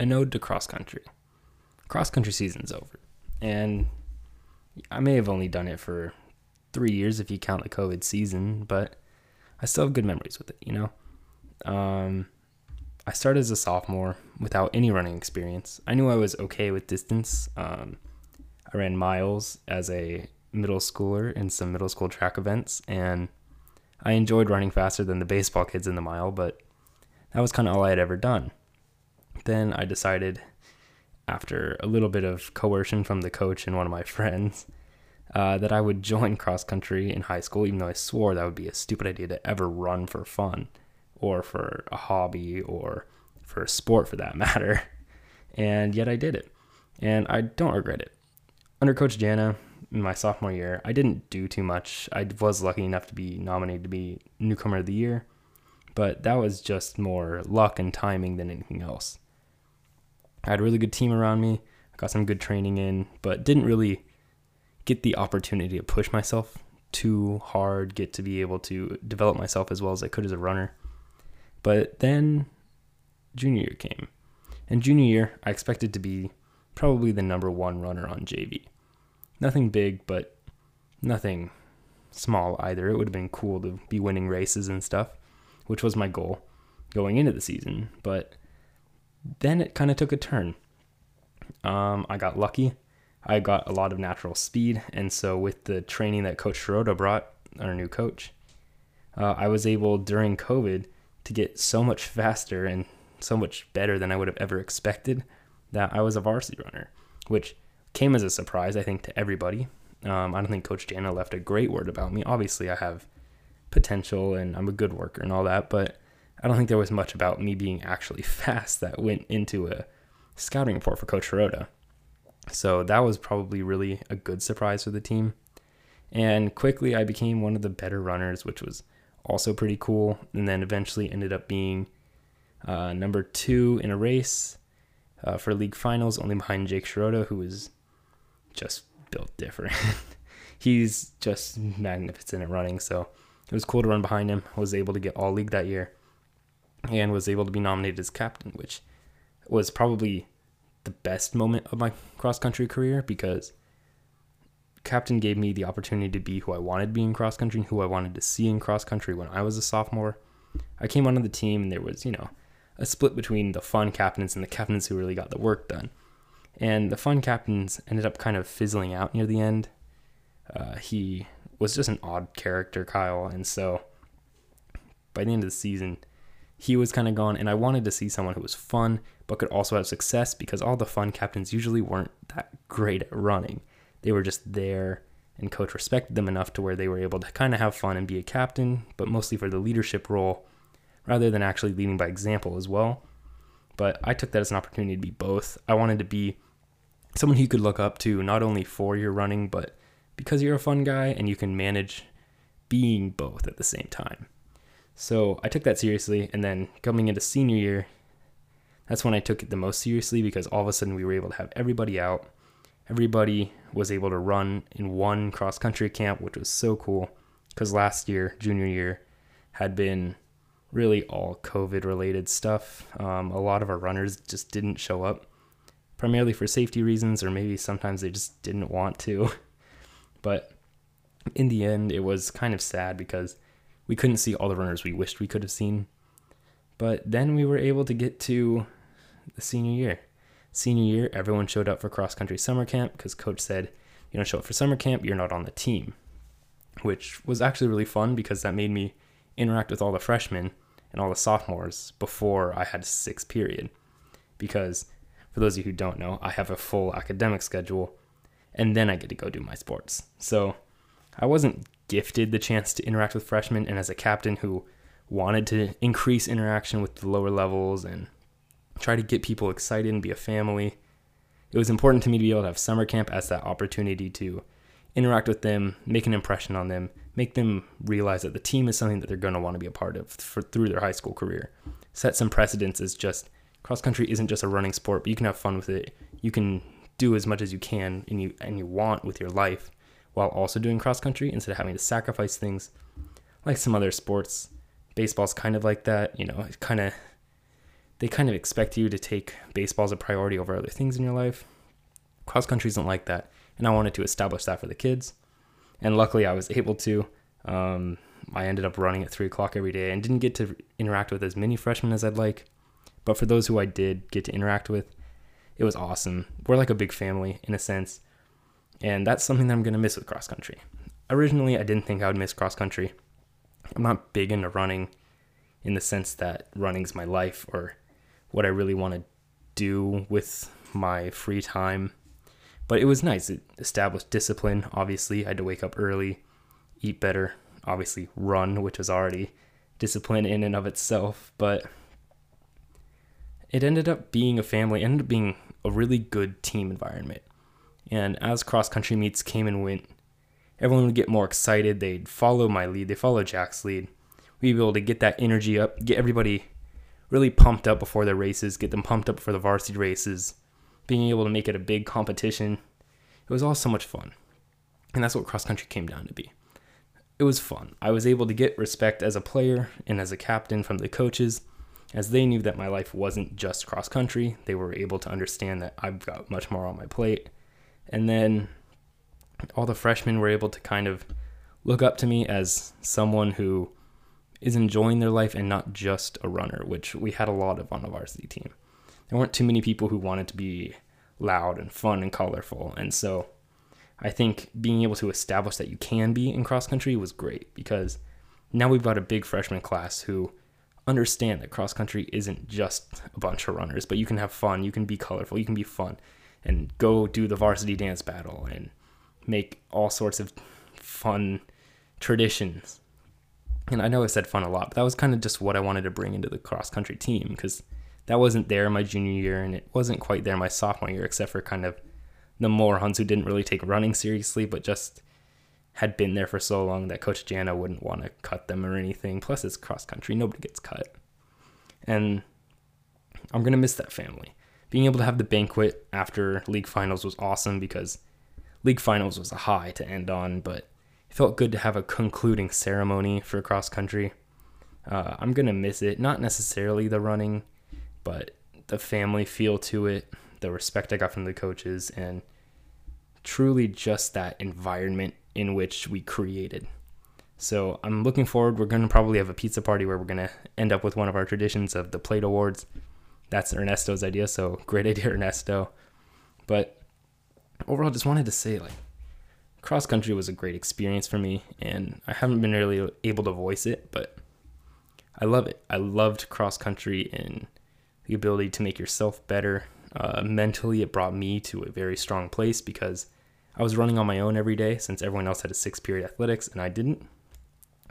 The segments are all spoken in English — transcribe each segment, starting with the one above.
an ode to cross country. Cross country season's over, and I may have only done it for three years if you count the COVID season, but I still have good memories with it. You know, um, I started as a sophomore without any running experience. I knew I was okay with distance. Um, I ran miles as a middle schooler in some middle school track events, and I enjoyed running faster than the baseball kids in the mile, but that was kind of all I had ever done. Then I decided, after a little bit of coercion from the coach and one of my friends, uh, that I would join cross country in high school, even though I swore that would be a stupid idea to ever run for fun or for a hobby or for a sport for that matter. And yet I did it. And I don't regret it. Under Coach Jana, in my sophomore year, I didn't do too much. I was lucky enough to be nominated to be newcomer of the year, but that was just more luck and timing than anything else. I had a really good team around me. I got some good training in, but didn't really get the opportunity to push myself too hard, get to be able to develop myself as well as I could as a runner. But then junior year came. And junior year, I expected to be probably the number one runner on JV. Nothing big, but nothing small either. It would have been cool to be winning races and stuff, which was my goal going into the season. But then it kind of took a turn. Um, I got lucky. I got a lot of natural speed, and so with the training that Coach Schroeder brought, our new coach, uh, I was able during COVID to get so much faster and so much better than I would have ever expected that I was a varsity runner, which came as a surprise, I think, to everybody. Um, I don't think Coach Jana left a great word about me. Obviously, I have potential and I'm a good worker and all that, but I don't think there was much about me being actually fast that went into a scouting report for Coach Hirota. So that was probably really a good surprise for the team. And quickly, I became one of the better runners, which was also pretty cool. And then eventually ended up being uh, number two in a race uh, for league finals, only behind Jake Shirota, who is just built different. He's just magnificent at running. So it was cool to run behind him. I was able to get all league that year and was able to be nominated as captain, which was probably the best moment of my cross country career because captain gave me the opportunity to be who I wanted to be in cross country and who I wanted to see in cross country when I was a sophomore. I came onto the team and there was, you know, a split between the fun captains and the captains who really got the work done. And the fun captains ended up kind of fizzling out near the end. Uh, he was just an odd character, Kyle. And so by the end of the season, he was kind of gone. And I wanted to see someone who was fun, but could also have success because all the fun captains usually weren't that great at running. They were just there, and coach respected them enough to where they were able to kind of have fun and be a captain, but mostly for the leadership role rather than actually leading by example as well. But I took that as an opportunity to be both. I wanted to be someone you could look up to not only for your running, but because you're a fun guy and you can manage being both at the same time. So I took that seriously. And then coming into senior year, that's when I took it the most seriously because all of a sudden we were able to have everybody out. Everybody was able to run in one cross country camp, which was so cool because last year, junior year, had been really all COVID related stuff. Um, a lot of our runners just didn't show up, primarily for safety reasons, or maybe sometimes they just didn't want to. but in the end, it was kind of sad because we couldn't see all the runners we wished we could have seen. But then we were able to get to the senior year. Senior year, everyone showed up for cross country summer camp because coach said, you don't show up for summer camp, you're not on the team. Which was actually really fun because that made me interact with all the freshmen and all the sophomores before I had sixth period. Because for those of you who don't know, I have a full academic schedule and then I get to go do my sports. So I wasn't gifted the chance to interact with freshmen, and as a captain who wanted to increase interaction with the lower levels and try to get people excited and be a family, it was important to me to be able to have summer camp as that opportunity to interact with them, make an impression on them, make them realize that the team is something that they're going to want to be a part of for, through their high school career. Set some precedents as just cross country isn't just a running sport, but you can have fun with it. You can do as much as you can and you and you want with your life while also doing cross country instead of having to sacrifice things like some other sports. Baseball's kind of like that, you know, it kind of they kind of expect you to take baseball as a priority over other things in your life. Cross country isn't like that, and I wanted to establish that for the kids. And luckily, I was able to. Um, I ended up running at three o'clock every day and didn't get to interact with as many freshmen as I'd like. But for those who I did get to interact with, it was awesome. We're like a big family in a sense. And that's something that I'm going to miss with cross country. Originally, I didn't think I would miss cross country. I'm not big into running in the sense that running's my life or what I really want to do with my free time. But it was nice. It established discipline. Obviously, I had to wake up early, eat better, obviously run, which was already discipline in and of itself. But it ended up being a family, ended up being a really good team environment. And as cross country meets came and went, everyone would get more excited. They'd follow my lead, they follow Jack's lead. We'd be able to get that energy up, get everybody really pumped up before their races, get them pumped up for the varsity races, being able to make it a big competition. It was all so much fun. And that's what cross country came down to be. It was fun. I was able to get respect as a player and as a captain from the coaches, as they knew that my life wasn't just cross country. They were able to understand that I've got much more on my plate. And then all the freshmen were able to kind of look up to me as someone who is enjoying their life and not just a runner, which we had a lot of on the varsity team. There weren't too many people who wanted to be loud and fun and colorful. And so I think being able to establish that you can be in cross country was great because now we've got a big freshman class who understand that cross country isn't just a bunch of runners, but you can have fun, you can be colorful, you can be fun and go do the varsity dance battle and make all sorts of fun traditions. And I know I said fun a lot, but that was kind of just what I wanted to bring into the cross country team because that wasn't there my junior year and it wasn't quite there my sophomore year, except for kind of the morons who didn't really take running seriously, but just had been there for so long that Coach Jana wouldn't want to cut them or anything. Plus, it's cross country, nobody gets cut. And I'm going to miss that family. Being able to have the banquet after league finals was awesome because league finals was a high to end on, but it felt good to have a concluding ceremony for cross country. Uh, I'm gonna miss it. Not necessarily the running, but the family feel to it, the respect I got from the coaches, and truly just that environment in which we created. So I'm looking forward. We're gonna probably have a pizza party where we're gonna end up with one of our traditions of the plate awards. That's Ernesto's idea, so great idea, Ernesto. But overall, just wanted to say like cross country was a great experience for me, and I haven't been really able to voice it, but I love it. I loved cross country and the ability to make yourself better. Uh, mentally, it brought me to a very strong place because I was running on my own every day since everyone else had a six period athletics and I didn't.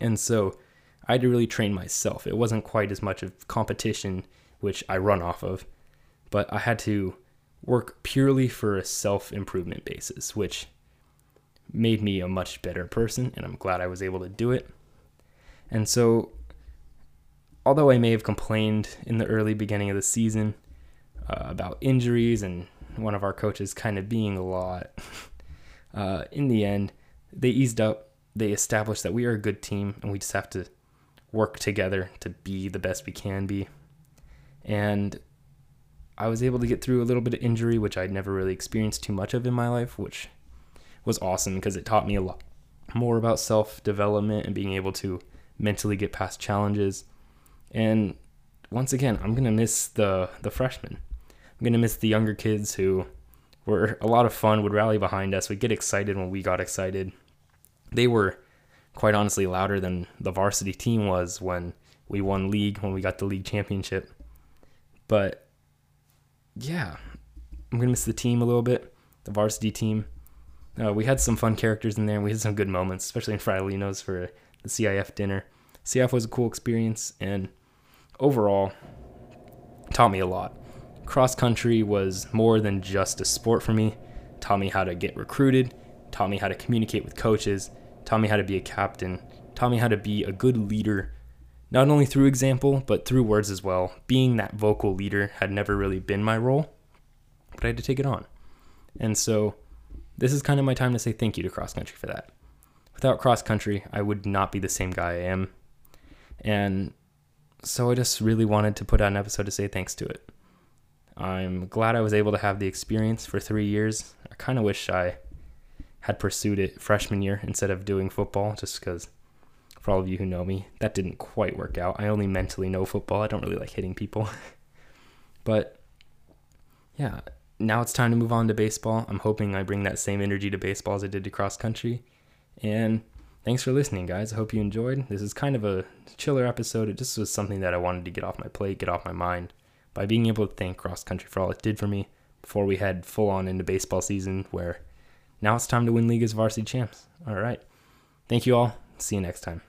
And so I had to really train myself. It wasn't quite as much of competition, which I run off of, but I had to work purely for a self improvement basis, which made me a much better person, and I'm glad I was able to do it. And so, although I may have complained in the early beginning of the season uh, about injuries and one of our coaches kind of being a lot, uh, in the end, they eased up. They established that we are a good team, and we just have to work together to be the best we can be. And I was able to get through a little bit of injury, which I'd never really experienced too much of in my life, which was awesome because it taught me a lot more about self development and being able to mentally get past challenges. And once again, I'm gonna miss the the freshmen. I'm gonna miss the younger kids who were a lot of fun, would rally behind us, would get excited when we got excited. They were quite honestly louder than the varsity team was when we won league, when we got the league championship. But yeah, I'm gonna miss the team a little bit, the varsity team. Uh, we had some fun characters in there, we had some good moments, especially in Fratellino's for the CIF dinner. CIF was a cool experience, and overall, taught me a lot. Cross country was more than just a sport for me. Taught me how to get recruited, taught me how to communicate with coaches, taught me how to be a captain, taught me how to be a good leader, not only through example, but through words as well. Being that vocal leader had never really been my role, but I had to take it on. And so this is kind of my time to say thank you to cross country for that. Without cross country, I would not be the same guy I am. And so I just really wanted to put out an episode to say thanks to it. I'm glad I was able to have the experience for three years. I kind of wish I had pursued it freshman year instead of doing football, just because, for all of you who know me, that didn't quite work out. I only mentally know football. I don't really like hitting people. but yeah, now it's time to move on to baseball. I'm hoping I bring that same energy to baseball as I did to cross country. And thanks for listening, guys. I hope you enjoyed. This is kind of a chiller episode. It just was something that I wanted to get off my plate, get off my mind by being able to thank cross country for all it did for me before we head full on into baseball season where now it's time to win league as varsity champs. All right. Thank you all. See you next time.